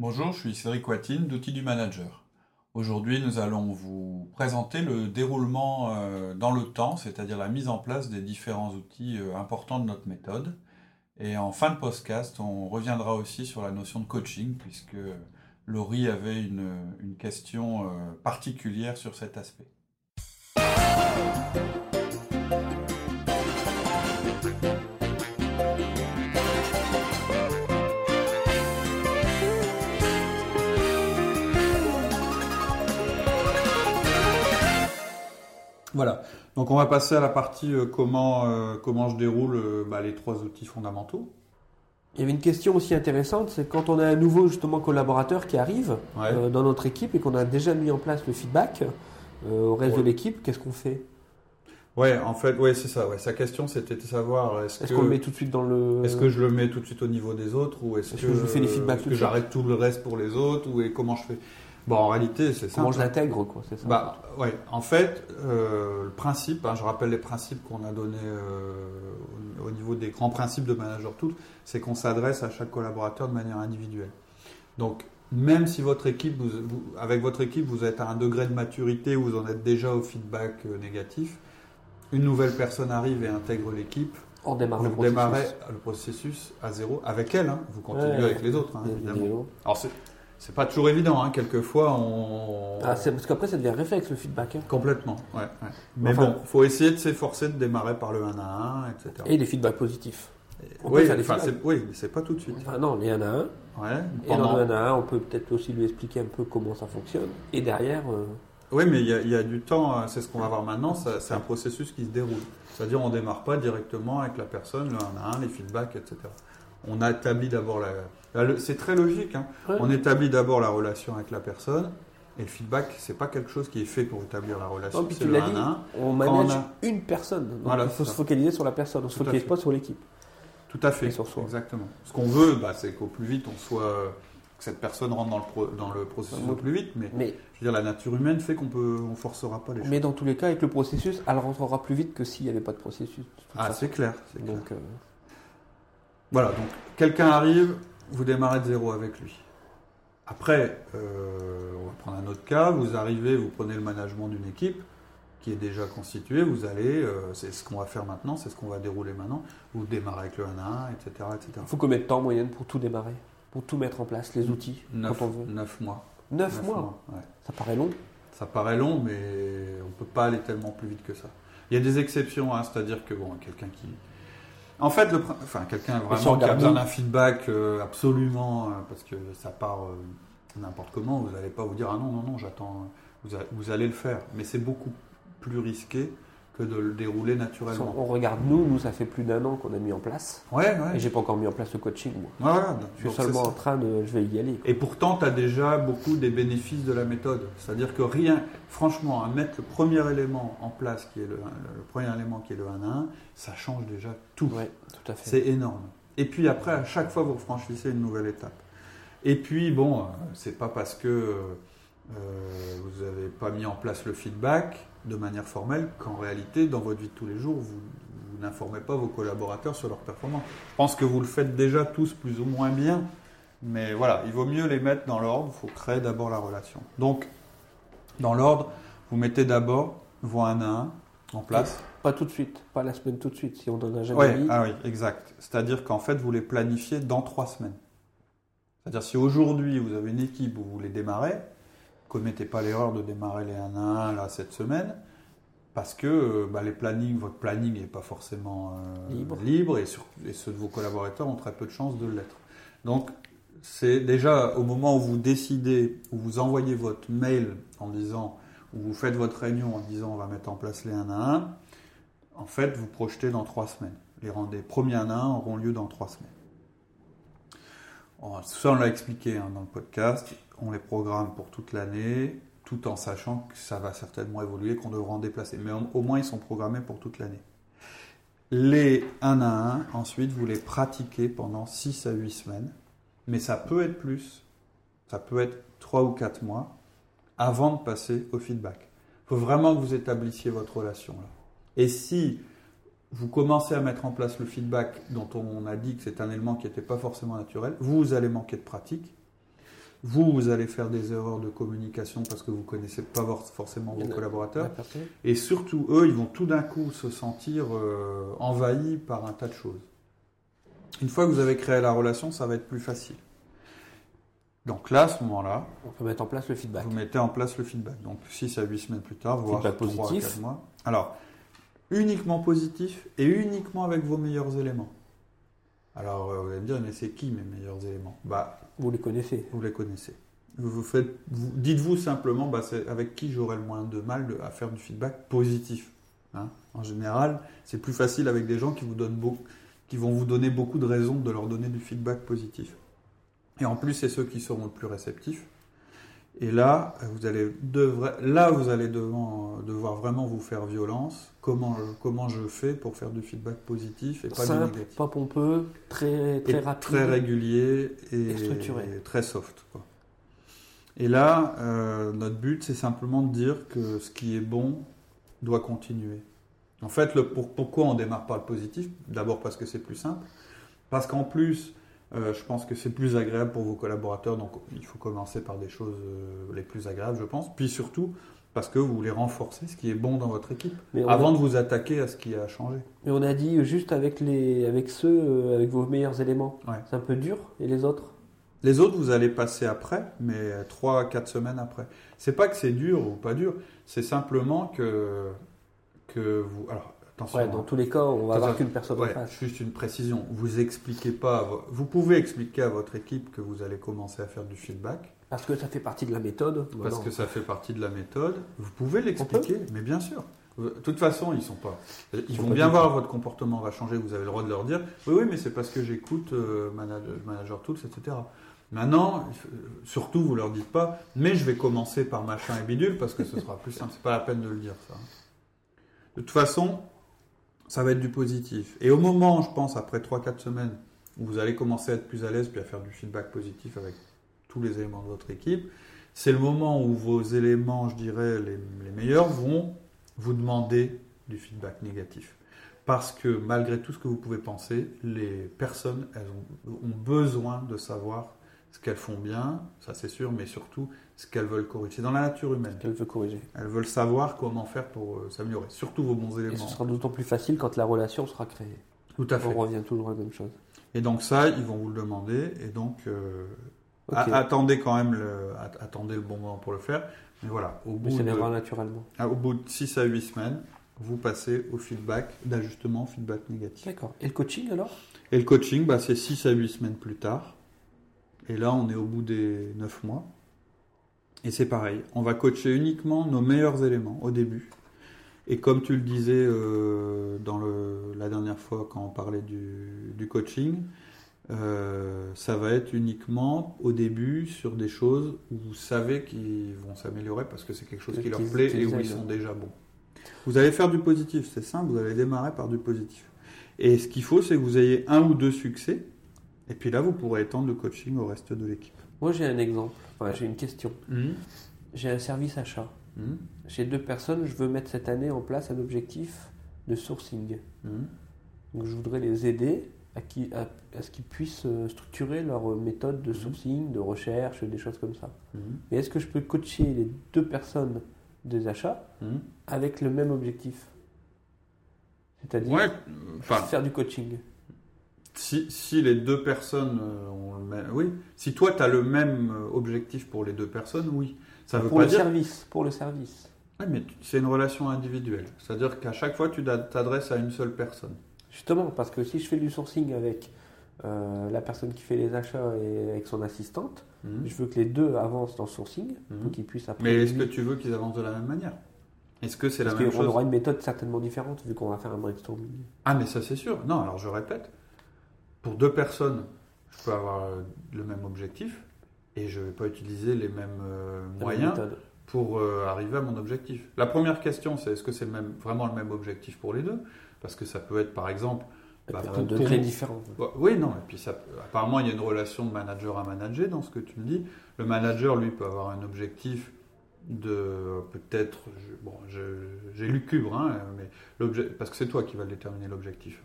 Bonjour, je suis Cédric Watine d'Outils du Manager. Aujourd'hui, nous allons vous présenter le déroulement euh, dans le temps, c'est-à-dire la mise en place des différents outils euh, importants de notre méthode. Et en fin de podcast, on reviendra aussi sur la notion de coaching, puisque Laurie avait une, question euh, particulière sur cet aspect. Voilà. Donc on va passer à la partie euh, comment, euh, comment je déroule euh, bah, les trois outils fondamentaux. Il y avait une question aussi intéressante, c'est quand on a un nouveau justement collaborateur qui arrive Ouais. dans notre équipe et qu'on a déjà mis en place le feedback au reste Ouais. de l'équipe, qu'est-ce qu'on fait? Ouais, en fait, ouais, c'est ça. Ouais. Sa question, c'était de savoir est-ce qu'on le met tout de suite dans le est-ce que je le mets tout de suite au niveau des autres ou est-ce que, que je fais les feedbacks que j'arrête tout le reste pour les autres ou et comment je fais? Bon, en réalité, c'est comment simple. je l'intègre quoi, c'est ça Bah ouais, en fait, euh, le principe, hein, je rappelle les principes qu'on a donnés euh, au au niveau des grands principes de Manager Tool, c'est qu'on s'adresse à chaque collaborateur de manière individuelle. Donc, même si votre équipe, vous- vous- avec votre équipe, vous êtes à un degré de maturité où vous en êtes déjà au feedback euh, négatif, une nouvelle personne arrive et intègre l'équipe, On démarre le processus. démarrez le processus à zéro avec elle, hein, vous continuez Ouais, avec les autres, hein, évidemment. Alors, c'est, pas toujours évident, hein, quelquefois on. Ah, c'est parce qu'après ça devient réflexe le feedback. hein. Complètement, ouais. ouais. Mais Enfin- bon, faut essayer de s'efforcer de démarrer par le 1 à 1, etc. Et les feedbacks positifs. on oui, enfin, oui, mais c'est pas tout de suite. Enfin non, les 1 à 1. Ouais, Et dans le 1 à 1, on peut peut-être aussi lui expliquer un peu comment ça fonctionne. Et derrière, euh, Oui, mais il y, a- il y a du temps, euh, c'est ce qu'on va voir maintenant, c'est un processus qui se déroule. C'est-à-dire, on démarre pas directement avec la personne, le 1 à 1, les feedbacks, etc. On a établi d'abord la. c'est très logique, hein. ouais. On établit d'abord la relation avec la personne, et le feedback, c'est pas quelque chose qui est fait pour établir la relation, Non, puis tu l'as 1 dit, à 1. on manage on une personne. Donc Voilà, il faut se focaliser sur la personne, on se Tout à focalise pas sur l'équipe. Tout à fait. Et sur soi. Exactement. Ce qu'on veut, bah, c'est qu'au plus vite, on soit. que cette personne rentre dans le, pro- dans le processus au plus vite, mais Mais, je veux dire, la nature humaine fait qu'on peut, on forcera pas les choses. mais dans tous les cas, avec le processus, elle rentrera plus vite que s'il n'y avait pas de processus. de Ah, c'est clair. c'est clair. Donc, euh, Voilà, donc quelqu'un arrive, vous démarrez de zéro avec lui. Après, euh, on va prendre un autre cas, vous arrivez, vous prenez le management d'une équipe qui est déjà constituée, vous allez, euh, c'est ce qu'on va faire maintenant, c'est ce qu'on va dérouler maintenant, vous démarrez avec le 1 à 1, etc. etc. il faut combien de temps en moyenne pour tout démarrer? Pour tout mettre en place, les outils, 9, quand on veut? 9 mois. 9 Neuf mois ouais. Ça paraît long. Ça paraît long, mais on peut pas aller tellement plus vite que ça. Il y a des exceptions, hein, c'est-à-dire que bon, quelqu'un qui, en fait, le, enfin, quelqu'un vraiment qui a besoin d'un feedback euh, absolument, euh, parce que ça part euh, n'importe comment, vous n'allez pas vous dire ah non non non, j'attends, vous allez le faire, mais c'est beaucoup plus risqué que de le dérouler naturellement. On regarde nous, nous ça fait plus d'un an qu'on a mis en place. Ouais Et ouais. j'ai pas encore mis en place le coaching. Moi. Je suis seulement en train de, je vais y aller. Et pourtant, tu as déjà beaucoup des bénéfices de la méthode. C'est-à-dire que rien, franchement, à mettre le premier élément en place, qui est le, le premier élément qui est le 1 à 1, ça change déjà tout. Ouais, tout à fait. C'est énorme. Et puis après, à chaque fois, vous franchissez une nouvelle étape. Et puis, bon, euh, c'est pas parce que euh, vous n'avez pas mis en place le feedback de manière formelle qu'en réalité, dans votre vie de tous les jours, vous, vous n'informez pas vos collaborateurs sur leur performance. Je pense que vous le faites déjà tous plus ou moins bien, mais voilà, il vaut mieux les mettre dans l'ordre, il faut créer d'abord la relation. Donc, dans l'ordre, vous mettez d'abord vos 1 à 1 en place. Pas tout de suite, pas la semaine tout de suite, si on en a jamais Ouais, ah oui, exact. C'est-à-dire qu'en fait, vous les planifiez dans trois semaines. C'est-à-dire si aujourd'hui vous avez une équipe où vous les démarrez, commettez pas l'erreur de démarrer les 1 à 1 là cette semaine, parce que euh, bah, les plannings, votre planning n'est pas forcément euh, Libre. et, sur- et ceux de vos collaborateurs ont très peu de chances de l'être. Donc c'est déjà au moment où vous décidez, où vous envoyez votre mail en disant, où vous faites votre réunion en disant on va mettre en place les 1 à 1, en fait, vous projetez dans trois semaines. Les rendez premiers 1 à 1 auront lieu dans trois semaines. Bon, ça, on l'a expliqué hein, dans le podcast. On les programme pour toute l'année, tout en sachant que ça va certainement évoluer, qu'on devra en déplacer. Mais au, moins, ils sont programmés pour toute l'année. Les 1 à 1, ensuite, vous les pratiquez pendant 6 à 8 semaines. Mais ça peut être plus. Ça peut être 3 ou 4 mois avant de passer au feedback. Il faut vraiment que vous établissiez votre relation là. Et si vous commencez à mettre en place le feedback dont on a dit que c'est un élément qui n'était pas forcément naturel, vous allez manquer de pratique. Vous, vous allez faire des erreurs de communication parce que vous connaissez pas forcément vos collaborateurs. Et surtout, eux, ils vont tout d'un coup se sentir euh, envahis par un tas de choses. Une fois que vous avez créé la relation, ça va être plus facile. Donc là, à ce moment-là, on peut mettre en place le feedback. Vous mettez en place le feedback. Donc 6 à 8 semaines plus tard, voire 3 positif. à 4 mois. Alors, uniquement positif et uniquement avec vos meilleurs éléments. Alors, euh, vous allez me dire, mais c'est qui mes meilleurs éléments? Bah, Vous les connaissez. Vous les connaissez. Vous, faites, dites-vous simplement, bah, c'est avec qui j'aurai le moins de mal à faire du feedback positif. Hein. en général, c'est plus facile avec des gens qui, vous donnent qui vont vous donner beaucoup de raisons de leur donner du feedback positif. Et en plus, c'est ceux qui seront le plus réceptifs. Et là, vous allez, là, vous allez devoir vraiment vous faire violence. Comment, comment je fais pour faire du feedback positif et pas du négatif Pas pompeux, très, très rapide. Très régulier et, structuré. très soft. Et là, euh, notre but, c'est simplement de dire que ce qui est bon doit continuer. En fait, le, pourquoi on démarre pas le positif? D'abord parce que c'est plus simple. Parce qu'en plus, euh, je pense que c'est plus agréable pour vos collaborateurs, donc il faut commencer par des choses euh, les plus agréables, je pense. Puis surtout, parce que vous voulez renforcer ce qui est bon dans votre équipe, avant de vous attaquer à ce qui a changé. Mais on a dit juste avec, les, avec ceux, euh, avec vos meilleurs éléments. C'est un peu dur, et les autres? Les autres, vous allez passer après, mais 3 4 semaines après. C'est pas que c'est dur ou pas dur, c'est simplement que, que vous. Alors, dans tous les cas, on va avoir qu'une personne en face. Juste une précision. Vous expliquez pas. Vous pouvez expliquer à votre équipe que vous allez commencer à faire du feedback. Parce que ça fait partie de la méthode. Parce que ça fait partie de la méthode. Vous pouvez l'expliquer, mais bien sûr. De toute façon, ils sont pas. Ils, vont bien voir votre comportement va changer. Vous avez le droit de leur dire. Oui, oui, mais c'est parce que j'écoute euh, manager, manager, Tools, etc. Maintenant, surtout, vous leur dites pas. Mais je vais commencer par machin et bidule parce que ce sera plus simple. C'est pas la peine de le dire ça. De toute façon, ça va être du positif. Et au moment, je pense, après 3-4 semaines, où vous allez commencer à être plus à l'aise, puis à faire du feedback positif avec tous les éléments de votre équipe, c'est le moment où vos éléments, je dirais, les, meilleurs, vont vous demander du feedback négatif. Parce que malgré tout ce que vous pouvez penser, les personnes, elles ont, ont besoin de savoir ce qu'elles font bien, ça c'est sûr, mais surtout ce qu'elles veulent corriger. C'est dans la nature humaine. Qu'elles veulent corriger. Elles veulent savoir comment faire pour euh, s'améliorer, surtout vos bons éléments. Et ce sera d'autant plus facile quand la relation sera créée. Tout à fait. On revient toujours à la même chose. Et donc ça, ils vont vous le demander, et donc euh, attendez quand même le, attendez le bon moment pour le faire. Mais voilà, au bout, de, naturellement. Ah, au bout de 6 à 8 semaines, vous passez au feedback d'ajustement, feedback négatif. D'accord. Et le coaching alors? Et le coaching, bah, c'est 6 à 8 semaines plus tard. Et là, on est au bout des 9 mois. Et c'est pareil, on va coacher uniquement nos meilleurs éléments au début. Et comme tu le disais euh, dans le, la dernière fois quand on parlait du, coaching, euh, ça va être uniquement au début sur des choses où vous savez qu'ils vont s'améliorer parce que c'est quelque chose qui leur plaît et où ils sont déjà bons. Vous allez faire du positif, c'est simple, vous allez démarrer par du positif. Et ce qu'il faut, c'est que vous ayez un ou deux succès, et puis là, vous pourrez étendre le coaching au reste de l'équipe. Moi, j'ai un exemple j'ai une question. Hmm. J'ai un service achat. Hmm. J'ai deux personnes, je veux mettre cette année en place un objectif de sourcing. Donc je voudrais les aider à, qui, à, ce qu'ils puissent euh, structurer leur méthode de sourcing, de recherche, des choses comme ça. Mais est-ce que je peux coacher les deux personnes des achats avec le même objectif? C'est-à-dire faire du coaching si, les deux personnes euh, ont le même. Oui. Si toi, tu as le même euh, objectif pour les deux personnes, oui. Ça veut pour le service. Pour le service. Oui, mais c'est une relation individuelle. C'est-à-dire qu'à chaque fois, tu t'adresses à une seule personne. Justement, parce que si je fais du sourcing avec euh, la personne qui fait les achats et avec son assistante, mhm. je veux que les deux avancent dans le sourcing pour mhm. qu'ils puissent après. Mais est-ce que tu veux qu'ils avancent de la même manière? Est-ce que c'est la même chose On aura une méthode certainement différente vu qu'on va faire un brainstorming. Ah, mais ça c'est sûr. Non, alors je répète pour deux personnes, je peux avoir le même objectif et je ne vais pas utiliser les mêmes euh, moyens pour euh, arriver à mon objectif. La première question, c'est est-ce que c'est vraiment le même objectif pour les deux? Parce que ça peut être par exemple. Bah, pour, degrés différents. Oui, non, et puis ça, apparemment il y a une relation de manager à manager dans ce que tu me dis. Le manager, lui, peut avoir un objectif de peut-être, bon, j'ai lu Cubre, hein, mais parce que c'est toi qui vas déterminer l'objectif.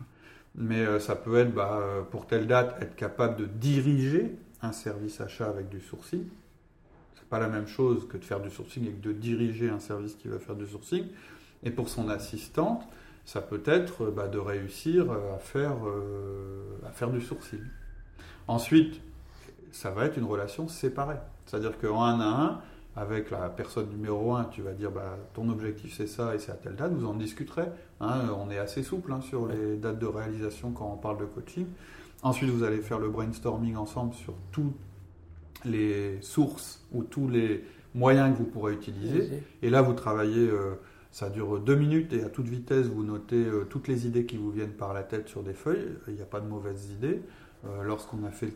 Mais euh, ça peut être, bah, euh, pour telle date, être capable de diriger un service achat avec du sourcil. pas la même chose que de faire du sourcing et de diriger un service qui va faire du sourcing. Et pour son assistante, ça peut être bah, de réussir à faire, à faire du sourcing. Ensuite, ça va être une relation séparée. C'est-à-dire qu'en un à un, avec la personne numéro un, tu vas dire bah, ton objectif c'est ça et c'est à telle date, vous en discuterez. Hein. on est assez souple hein, sur les dates de réalisation quand on parle de coaching. Ensuite, vous allez faire le brainstorming ensemble sur toutes les sources ou tous les moyens que vous pourrez utiliser. Et là, vous travaillez, euh, ça dure deux minutes et à toute vitesse, vous notez euh, toutes les idées qui vous viennent par la tête sur des feuilles. Il n'y a pas de mauvaises idées. Euh, lorsqu'on a fait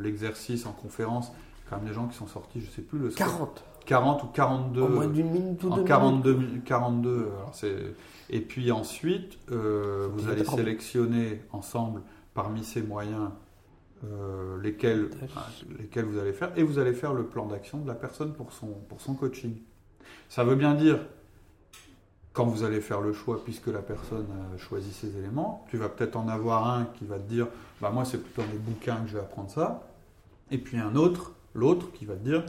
l'exercice en conférence, quand même des gens qui sont sortis, je sais plus le 40 40 ou 42 en moins d'une minute ou deux 42 42 et puis ensuite euh, vous allez sélectionner ensemble parmi ces moyens euh, lesquels, lesquels vous allez faire et vous allez faire le plan d'action de la personne pour son, pour son coaching. Ça veut bien dire quand vous allez faire le choix, puisque la personne a choisi ces éléments, tu vas peut-être en avoir un qui va te dire bah moi c'est plutôt mes bouquins que je vais apprendre ça, et puis un autre, l'autre qui va te dire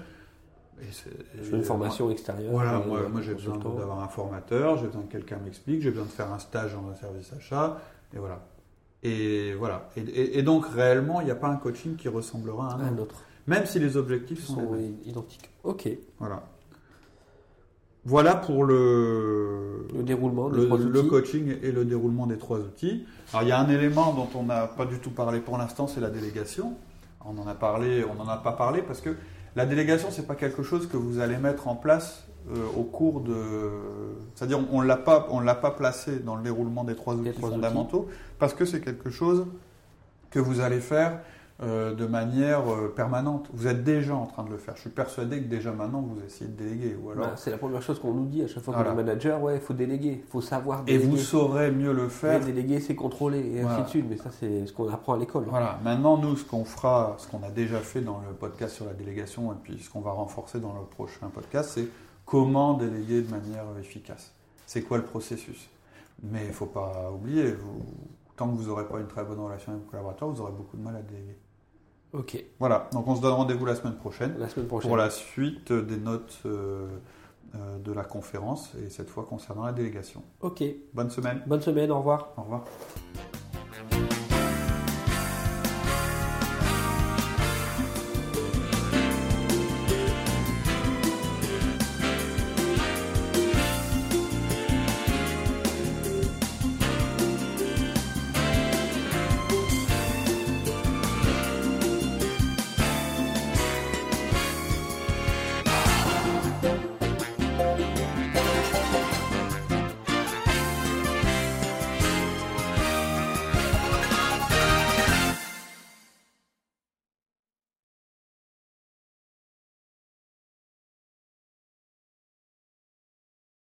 je veux une formation extérieure. Voilà, moi, moi j'ai besoin d'avoir un formateur, j'ai besoin que quelqu'un m'explique, j'ai besoin de faire un stage dans un service achat, et voilà. Et voilà. Et, donc réellement, il n'y a pas un coaching qui ressemblera à un, autre. Même si les objectifs sont, sont identiques. Ok. Voilà. Voilà pour le, le déroulement des le, trois outils. le coaching et le déroulement des trois outils. Alors il y a un élément dont on n'a pas du tout parlé pour l'instant, c'est la délégation. On en a parlé, on n'en a pas parlé parce que la délégation c'est pas quelque chose que vous allez mettre en place euh, au cours de, c'est-à-dire on l'a pas, on l'a pas placé dans le déroulement des trois outils. fondamentaux parce que c'est quelque chose que vous allez faire euh, de manière euh, permanente. Vous êtes déjà en train de le faire. Je suis persuadé que déjà maintenant vous essayez de déléguer. Ou alors... Bah, c'est la première chose qu'on nous dit à chaque fois qu'on est manager, ouais, il faut déléguer, il faut savoir déléguer. Et vous saurez mieux le faire. déléguer, c'est contrôler et ainsi de suite. Mais ça, c'est ce qu'on apprend à l'école. Voilà. Maintenant, nous, ce qu'on fera, ce qu'on a déjà fait dans le podcast sur la délégation et puis ce qu'on va renforcer dans le prochain podcast, c'est comment déléguer de manière efficace. C'est quoi le processus? Mais il ne faut pas oublier, vous, tant que vous n'aurez pas une très bonne relation avec vos collaborateurs, vous aurez beaucoup de mal à déléguer. Ok. Voilà, donc on se donne rendez-vous la semaine prochaine. La semaine prochaine. Pour la suite des notes euh, euh, de la conférence et cette fois concernant la délégation. Ok. Bonne semaine. Bonne semaine, au revoir. Au revoir.